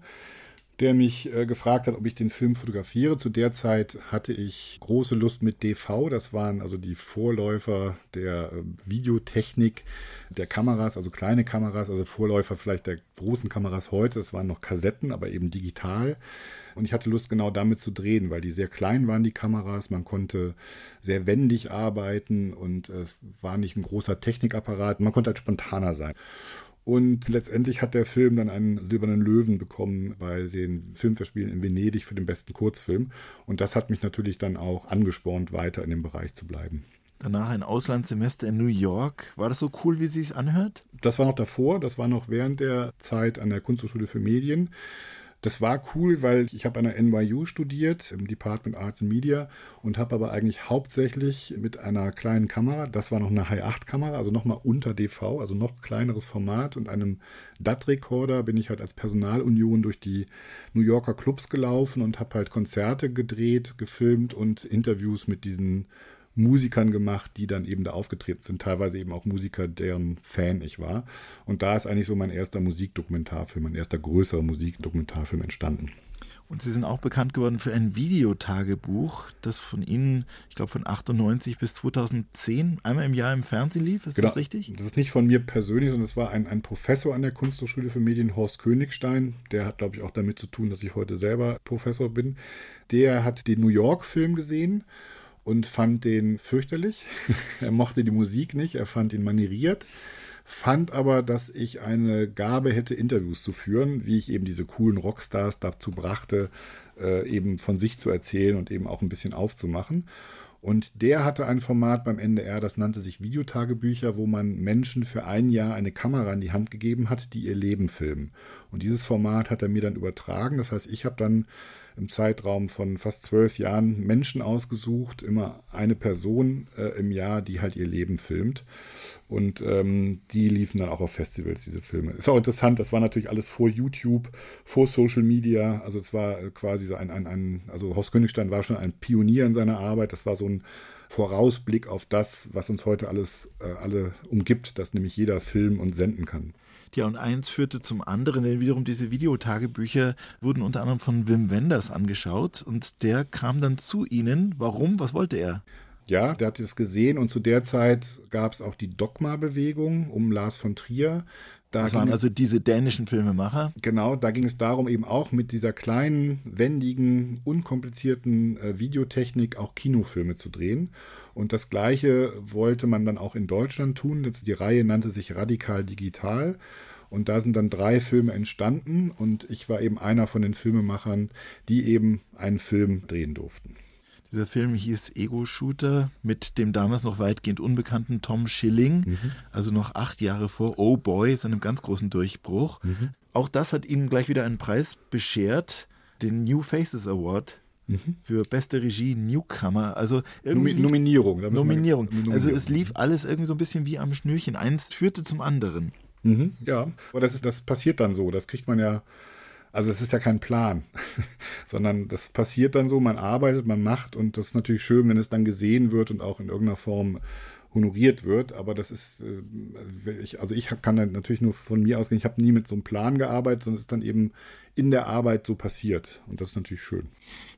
Der mich äh, gefragt hat, ob ich den Film fotografiere. Zu der Zeit hatte ich große Lust mit DV. Das waren also die Vorläufer der äh, Videotechnik der Kameras, also kleine Kameras, also Vorläufer vielleicht der großen Kameras heute. Das waren noch Kassetten, aber eben digital. Und ich hatte Lust, genau damit zu drehen, weil die sehr klein waren, die Kameras. Man konnte sehr wendig arbeiten und es war nicht ein großer Technikapparat. Man konnte halt spontaner sein. Und letztendlich hat der Film dann einen silbernen Löwen bekommen bei den Filmverspielen in Venedig für den besten Kurzfilm. Und das hat mich natürlich dann auch angespornt, weiter in dem Bereich zu bleiben. Danach ein Auslandssemester in New York. War das so cool, wie sie es anhört? Das war noch davor, das war noch während der Zeit an der Kunsthochschule für Medien. Das war cool, weil ich habe an der NYU studiert, im Department Arts and Media und habe aber eigentlich hauptsächlich mit einer kleinen Kamera, das war noch eine High-8-Kamera, also nochmal unter DV, also noch kleineres Format und einem DAT-Recorder bin ich halt als Personalunion durch die New Yorker Clubs gelaufen und habe halt Konzerte gedreht, gefilmt und Interviews mit diesen Musikern gemacht, die dann eben da aufgetreten sind, teilweise eben auch Musiker, deren Fan ich war. Und da ist eigentlich so mein erster Musikdokumentarfilm, mein erster größerer Musikdokumentarfilm entstanden. Und Sie sind auch bekannt geworden für ein Videotagebuch, das von Ihnen, ich glaube, von 98 bis 2010 einmal im Jahr im Fernsehen lief. Ist genau. das richtig? Das ist nicht von mir persönlich, sondern es war ein, ein Professor an der Kunsthochschule für Medien, Horst Königstein. Der hat, glaube ich, auch damit zu tun, dass ich heute selber Professor bin. Der hat den New York-Film gesehen und fand den fürchterlich. er mochte die Musik nicht, er fand ihn manieriert, fand aber, dass ich eine Gabe hätte, Interviews zu führen, wie ich eben diese coolen Rockstars dazu brachte, äh, eben von sich zu erzählen und eben auch ein bisschen aufzumachen. Und der hatte ein Format beim NDR, das nannte sich Videotagebücher, wo man Menschen für ein Jahr eine Kamera in die Hand gegeben hat, die ihr Leben filmen. Und dieses Format hat er mir dann übertragen. Das heißt, ich habe dann im Zeitraum von fast zwölf Jahren Menschen ausgesucht, immer eine Person äh, im Jahr, die halt ihr Leben filmt. Und ähm, die liefen dann auch auf Festivals, diese Filme. Ist auch interessant, das war natürlich alles vor YouTube, vor Social Media. Also es war quasi so ein, ein, ein also Horst Königstein war schon ein Pionier in seiner Arbeit. Das war so ein Vorausblick auf das, was uns heute alles äh, alle umgibt, dass nämlich jeder filmen und senden kann. Ja, und eins führte zum anderen, denn wiederum diese Videotagebücher wurden unter anderem von Wim Wenders angeschaut und der kam dann zu Ihnen. Warum? Was wollte er? Ja, der hat es gesehen und zu der Zeit gab es auch die Dogma-Bewegung um Lars von Trier. Da das waren also diese dänischen Filmemacher. Genau, da ging es darum, eben auch mit dieser kleinen, wendigen, unkomplizierten äh, Videotechnik auch Kinofilme zu drehen. Und das Gleiche wollte man dann auch in Deutschland tun. Die Reihe nannte sich Radikal Digital. Und da sind dann drei Filme entstanden und ich war eben einer von den Filmemachern, die eben einen Film drehen durften. Dieser Film hieß Ego-Shooter mit dem damals noch weitgehend unbekannten Tom Schilling, mhm. also noch acht Jahre vor Oh Boy, seinem ganz großen Durchbruch. Mhm. Auch das hat ihnen gleich wieder einen Preis beschert, den New Faces Award mhm. für beste Regie Newcomer. Also irgendwie Nominierung. Nominierung. Nominierung. Also es lief alles irgendwie so ein bisschen wie am Schnürchen. Eins führte zum anderen. Mhm, ja, aber das, ist, das passiert dann so. Das kriegt man ja. Also es ist ja kein Plan, sondern das passiert dann so, man arbeitet, man macht und das ist natürlich schön, wenn es dann gesehen wird und auch in irgendeiner Form honoriert wird. Aber das ist, äh, also ich kann natürlich nur von mir ausgehen, ich habe nie mit so einem Plan gearbeitet, sondern es ist dann eben in der Arbeit so passiert. Und das ist natürlich schön.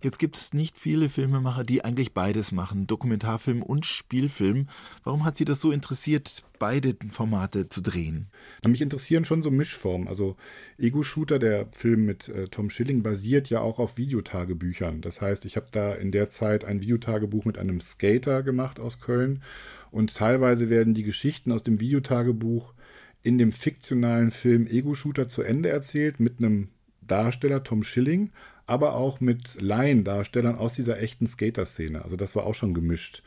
Jetzt gibt es nicht viele Filmemacher, die eigentlich beides machen, Dokumentarfilm und Spielfilm. Warum hat Sie das so interessiert, beide Formate zu drehen? Mich interessieren schon so Mischformen. Also Ego-Shooter, der Film mit äh, Tom Schilling, basiert ja auch auf Videotagebüchern. Das heißt, ich habe da in der Zeit ein Videotagebuch mit einem Skater gemacht aus Köln. Und teilweise werden die Geschichten aus dem Videotagebuch in dem fiktionalen Film Ego-Shooter zu Ende erzählt mit einem Darsteller Tom Schilling, aber auch mit Laiendarstellern aus dieser echten Skater-Szene. Also das war auch schon gemischt.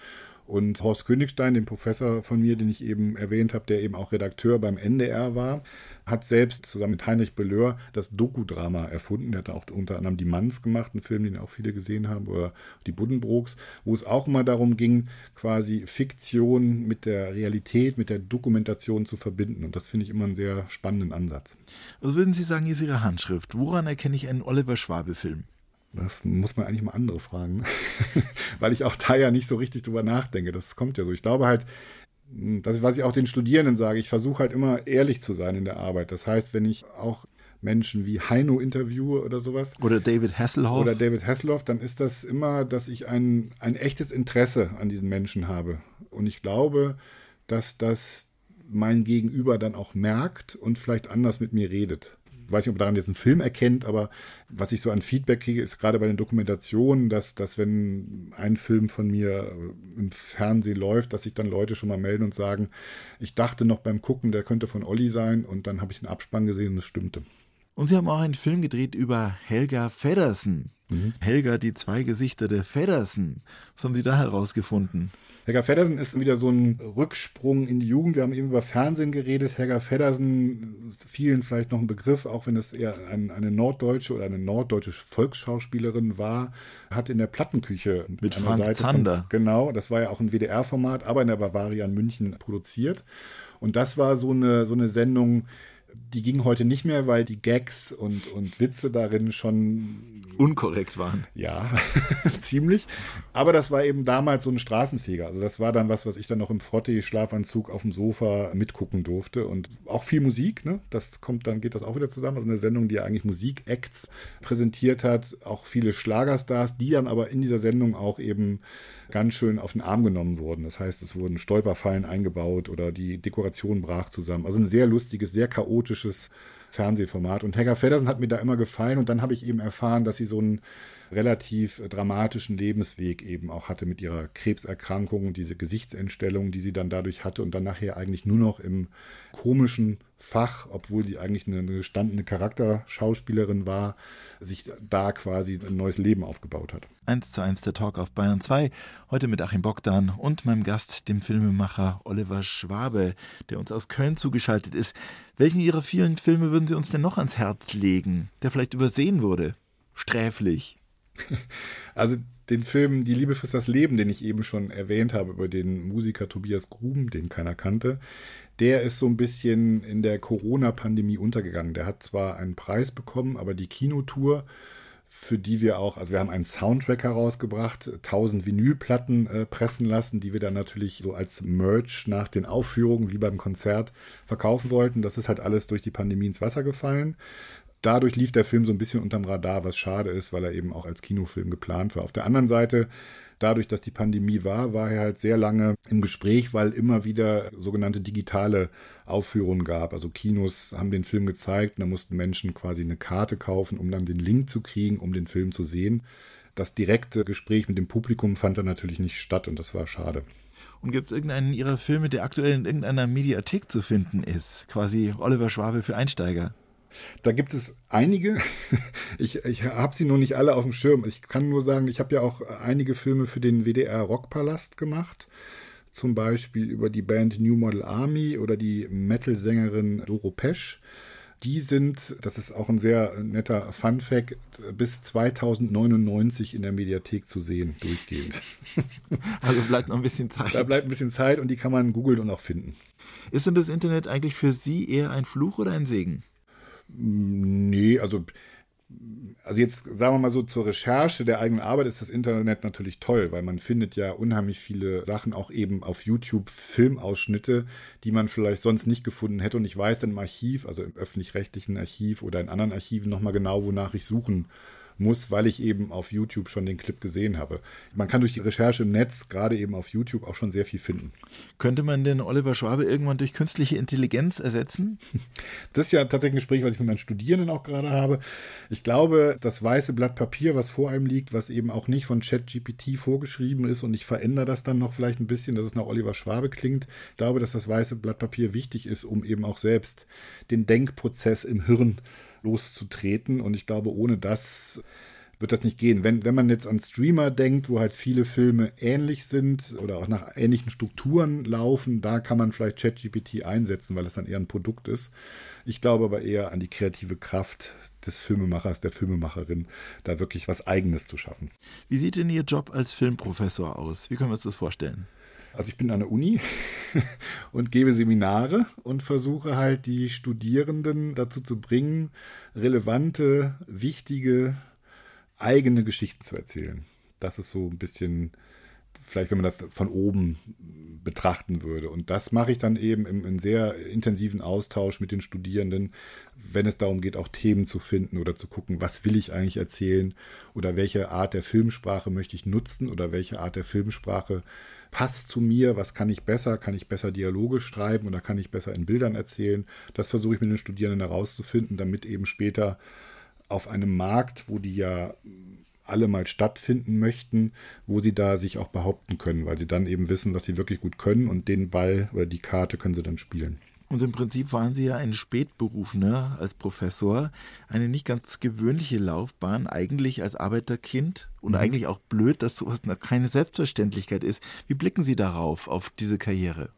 Und Horst Königstein, den Professor von mir, den ich eben erwähnt habe, der eben auch Redakteur beim NDR war, hat selbst zusammen mit Heinrich Belleur das Doku-Drama erfunden. Der hat auch unter anderem Die Manns gemacht, einen Film, den auch viele gesehen haben, oder die Buddenbrooks, wo es auch immer darum ging, quasi Fiktion mit der Realität, mit der Dokumentation zu verbinden. Und das finde ich immer einen sehr spannenden Ansatz. Was würden Sie sagen, ist Ihre Handschrift? Woran erkenne ich einen Oliver Schwabe-Film? Das muss man eigentlich mal andere fragen, weil ich auch da ja nicht so richtig drüber nachdenke. Das kommt ja so. Ich glaube halt, das ist, was ich auch den Studierenden sage, ich versuche halt immer ehrlich zu sein in der Arbeit. Das heißt, wenn ich auch Menschen wie Heino interviewe oder sowas. Oder David Hasselhoff. Oder David Hasselhoff, dann ist das immer, dass ich ein, ein echtes Interesse an diesen Menschen habe. Und ich glaube, dass das mein Gegenüber dann auch merkt und vielleicht anders mit mir redet. Ich weiß nicht, ob man daran jetzt einen Film erkennt, aber was ich so an Feedback kriege, ist gerade bei den Dokumentationen, dass, dass wenn ein Film von mir im Fernsehen läuft, dass sich dann Leute schon mal melden und sagen, ich dachte noch beim Gucken, der könnte von Olli sein und dann habe ich den Abspann gesehen und es stimmte. Und Sie haben auch einen Film gedreht über Helga Feddersen. Mhm. Helga, die zwei Gesichter der Feddersen. Was haben Sie da herausgefunden? Helga Feddersen ist wieder so ein Rücksprung in die Jugend. Wir haben eben über Fernsehen geredet. Helga Feddersen, vielen vielleicht noch ein Begriff, auch wenn es eher ein, eine norddeutsche oder eine norddeutsche Volksschauspielerin war, hat in der Plattenküche mit Frank Seite Zander. Von, genau, das war ja auch ein WDR-Format, aber in der Bavaria in München produziert. Und das war so eine, so eine Sendung, die ging heute nicht mehr, weil die Gags und, und Witze darin schon unkorrekt waren. Ja, ziemlich. Aber das war eben damals so ein Straßenfeger. Also das war dann was, was ich dann noch im Frotti-Schlafanzug auf dem Sofa mitgucken durfte. Und auch viel Musik, ne? Das kommt, dann geht das auch wieder zusammen. Also eine Sendung, die ja eigentlich Musik-Acts präsentiert hat. Auch viele Schlagerstars, die dann aber in dieser Sendung auch eben ganz schön auf den Arm genommen wurden. Das heißt, es wurden Stolperfallen eingebaut oder die Dekoration brach zusammen. Also ein sehr lustiges, sehr chaotisches Fernsehformat. Und Hegger Feddersen hat mir da immer gefallen und dann habe ich eben erfahren, dass sie so einen relativ dramatischen Lebensweg eben auch hatte mit ihrer Krebserkrankung, diese Gesichtsentstellung, die sie dann dadurch hatte und dann nachher eigentlich nur noch im komischen Fach, obwohl sie eigentlich eine gestandene Charakterschauspielerin war, sich da quasi ein neues Leben aufgebaut hat. Eins zu eins der Talk auf Bayern 2. Heute mit Achim Bogdan und meinem Gast, dem Filmemacher Oliver Schwabe, der uns aus Köln zugeschaltet ist. Welchen Ihrer vielen Filme würden Sie uns denn noch ans Herz legen, der vielleicht übersehen wurde? Sträflich. Also den Film Die Liebe frisst das Leben, den ich eben schon erwähnt habe, über den Musiker Tobias Gruben, den keiner kannte, der ist so ein bisschen in der Corona-Pandemie untergegangen. Der hat zwar einen Preis bekommen, aber die Kinotour, für die wir auch, also wir haben einen Soundtrack herausgebracht, 1000 Vinylplatten äh, pressen lassen, die wir dann natürlich so als Merch nach den Aufführungen wie beim Konzert verkaufen wollten. Das ist halt alles durch die Pandemie ins Wasser gefallen dadurch lief der Film so ein bisschen unterm Radar, was schade ist, weil er eben auch als Kinofilm geplant war. Auf der anderen Seite, dadurch, dass die Pandemie war, war er halt sehr lange im Gespräch, weil immer wieder sogenannte digitale Aufführungen gab. Also Kinos haben den Film gezeigt und da mussten Menschen quasi eine Karte kaufen, um dann den Link zu kriegen, um den Film zu sehen. Das direkte Gespräch mit dem Publikum fand dann natürlich nicht statt und das war schade. Und gibt es irgendeinen Ihrer Filme, der aktuell in irgendeiner Mediathek zu finden ist? Quasi Oliver Schwabe für Einsteiger. Da gibt es einige. Ich, ich habe sie noch nicht alle auf dem Schirm. Ich kann nur sagen, ich habe ja auch einige Filme für den WDR Rockpalast gemacht. Zum Beispiel über die Band New Model Army oder die Metal-Sängerin Doro Pesch. Die sind, das ist auch ein sehr netter Fun-Fact, bis 2099 in der Mediathek zu sehen, durchgehend. Also bleibt noch ein bisschen Zeit. Da bleibt ein bisschen Zeit und die kann man googeln und auch finden. Ist denn das Internet eigentlich für Sie eher ein Fluch oder ein Segen? Nee, also, also jetzt sagen wir mal so zur Recherche der eigenen Arbeit ist das Internet natürlich toll, weil man findet ja unheimlich viele Sachen auch eben auf YouTube, Filmausschnitte, die man vielleicht sonst nicht gefunden hätte. Und ich weiß dann im Archiv, also im öffentlich-rechtlichen Archiv oder in anderen Archiven nochmal genau, wonach ich suchen muss, weil ich eben auf YouTube schon den Clip gesehen habe. Man kann durch die Recherche im Netz, gerade eben auf YouTube, auch schon sehr viel finden. Könnte man den Oliver Schwabe irgendwann durch künstliche Intelligenz ersetzen? Das ist ja tatsächlich ein Gespräch, was ich mit meinen Studierenden auch gerade habe. Ich glaube, das weiße Blatt Papier, was vor einem liegt, was eben auch nicht von ChatGPT vorgeschrieben ist und ich verändere das dann noch vielleicht ein bisschen, dass es nach Oliver Schwabe klingt. Ich glaube, dass das weiße Blatt Papier wichtig ist, um eben auch selbst den Denkprozess im Hirn loszutreten. Und ich glaube, ohne das wird das nicht gehen. Wenn, wenn man jetzt an Streamer denkt, wo halt viele Filme ähnlich sind oder auch nach ähnlichen Strukturen laufen, da kann man vielleicht ChatGPT einsetzen, weil es dann eher ein Produkt ist. Ich glaube aber eher an die kreative Kraft des Filmemachers, der Filmemacherin, da wirklich was Eigenes zu schaffen. Wie sieht denn Ihr Job als Filmprofessor aus? Wie können wir uns das vorstellen? Also ich bin an der Uni und gebe Seminare und versuche halt die Studierenden dazu zu bringen, relevante, wichtige, eigene Geschichten zu erzählen. Das ist so ein bisschen vielleicht, wenn man das von oben betrachten würde. Und das mache ich dann eben im, im, sehr intensiven Austausch mit den Studierenden, wenn es darum geht, auch Themen zu finden oder zu gucken, was will ich eigentlich erzählen oder welche Art der Filmsprache möchte ich nutzen oder welche Art der Filmsprache passt zu mir, was kann ich besser, kann ich besser Dialoge schreiben oder kann ich besser in Bildern erzählen. Das versuche ich mit den Studierenden herauszufinden, damit eben später auf einem Markt, wo die ja alle mal stattfinden möchten, wo sie da sich auch behaupten können, weil sie dann eben wissen, was sie wirklich gut können und den Ball oder die Karte können sie dann spielen. Und im Prinzip waren Sie ja ein Spätberufener als Professor, eine nicht ganz gewöhnliche Laufbahn, eigentlich als Arbeiterkind und mhm. eigentlich auch blöd, dass sowas noch keine Selbstverständlichkeit ist. Wie blicken Sie darauf, auf diese Karriere?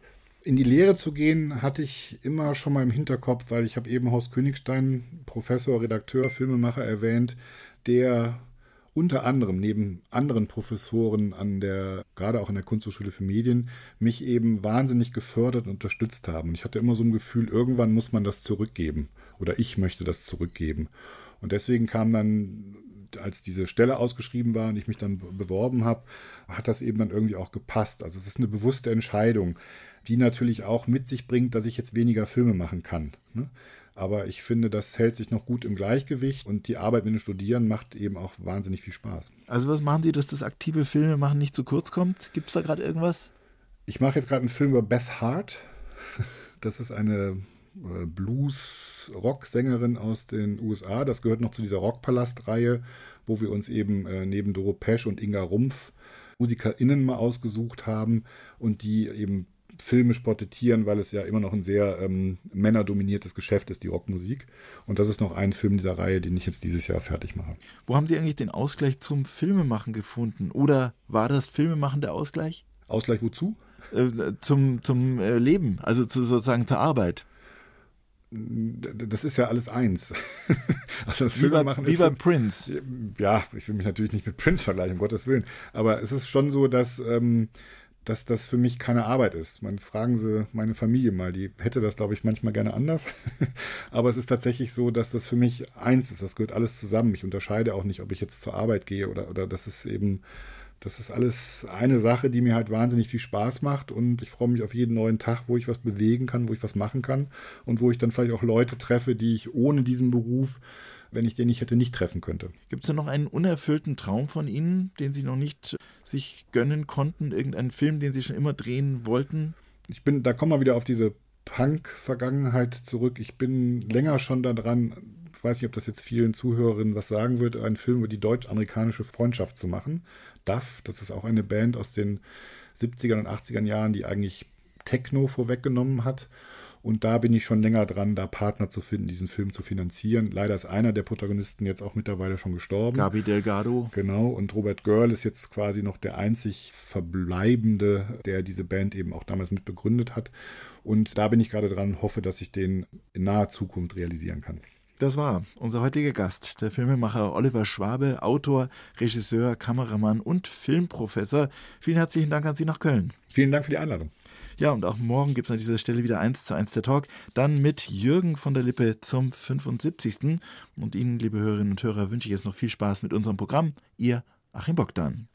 In die Lehre zu gehen, hatte ich immer schon mal im Hinterkopf, weil ich habe eben Horst Königstein, Professor, Redakteur, Filmemacher erwähnt, der unter anderem neben anderen Professoren an der, gerade auch an der Kunsthochschule für Medien, mich eben wahnsinnig gefördert und unterstützt haben. Ich hatte immer so ein Gefühl, irgendwann muss man das zurückgeben oder ich möchte das zurückgeben. Und deswegen kam dann, als diese Stelle ausgeschrieben war und ich mich dann beworben habe, hat das eben dann irgendwie auch gepasst. Also es ist eine bewusste Entscheidung, die natürlich auch mit sich bringt, dass ich jetzt weniger Filme machen kann. Ne? Aber ich finde, das hält sich noch gut im Gleichgewicht und die Arbeit mit den Studierenden macht eben auch wahnsinnig viel Spaß. Also was machen Sie, dass das aktive Filmemachen nicht zu kurz kommt? Gibt es da gerade irgendwas? Ich mache jetzt gerade einen Film über Beth Hart. Das ist eine äh, Blues-Rock-Sängerin aus den USA. Das gehört noch zu dieser Rockpalast-Reihe, wo wir uns eben äh, neben Doro Pesch und Inga Rumpf MusikerInnen mal ausgesucht haben und die eben filmisch porträtieren, weil es ja immer noch ein sehr ähm, männerdominiertes Geschäft ist, die Rockmusik. Und das ist noch ein Film dieser Reihe, den ich jetzt dieses Jahr fertig mache. Wo haben Sie eigentlich den Ausgleich zum Filmemachen gefunden? Oder war das Filmemachen der Ausgleich? Ausgleich wozu? Äh, zum zum äh, Leben, also zu, sozusagen zur Arbeit das ist ja alles eins. also das wie bei, wie bei Prince. Ja, ich will mich natürlich nicht mit Prince vergleichen, um Gottes Willen. Aber es ist schon so, dass ähm, dass das für mich keine Arbeit ist. Man fragen Sie meine Familie mal, die hätte das, glaube ich, manchmal gerne anders. Aber es ist tatsächlich so, dass das für mich eins ist. Das gehört alles zusammen. Ich unterscheide auch nicht, ob ich jetzt zur Arbeit gehe oder, oder das ist eben, das ist alles eine Sache, die mir halt wahnsinnig viel Spaß macht und ich freue mich auf jeden neuen Tag, wo ich was bewegen kann, wo ich was machen kann und wo ich dann vielleicht auch Leute treffe, die ich ohne diesen Beruf wenn ich den nicht hätte, nicht treffen könnte. Gibt es da noch einen unerfüllten Traum von Ihnen, den Sie noch nicht sich gönnen konnten? Irgendeinen Film, den Sie schon immer drehen wollten? Ich bin, da kommen wir wieder auf diese Punk-Vergangenheit zurück. Ich bin länger schon daran, ich weiß nicht, ob das jetzt vielen Zuhörerinnen was sagen wird, einen Film über die deutsch-amerikanische Freundschaft zu machen. DAF, das ist auch eine Band aus den 70er und 80er Jahren, die eigentlich Techno vorweggenommen hat und da bin ich schon länger dran, da Partner zu finden, diesen Film zu finanzieren. Leider ist einer der Protagonisten jetzt auch mittlerweile schon gestorben. Gabi Delgado. Genau. Und Robert Girl ist jetzt quasi noch der einzig Verbleibende, der diese Band eben auch damals mit begründet hat. Und da bin ich gerade dran, hoffe, dass ich den in naher Zukunft realisieren kann. Das war unser heutiger Gast, der Filmemacher Oliver Schwabe, Autor, Regisseur, Kameramann und Filmprofessor. Vielen herzlichen Dank an Sie nach Köln. Vielen Dank für die Einladung. Ja, und auch morgen gibt es an dieser Stelle wieder 1 zu 1 der Talk. Dann mit Jürgen von der Lippe zum 75. Und Ihnen, liebe Hörerinnen und Hörer, wünsche ich jetzt noch viel Spaß mit unserem Programm. Ihr Achim Bogdan.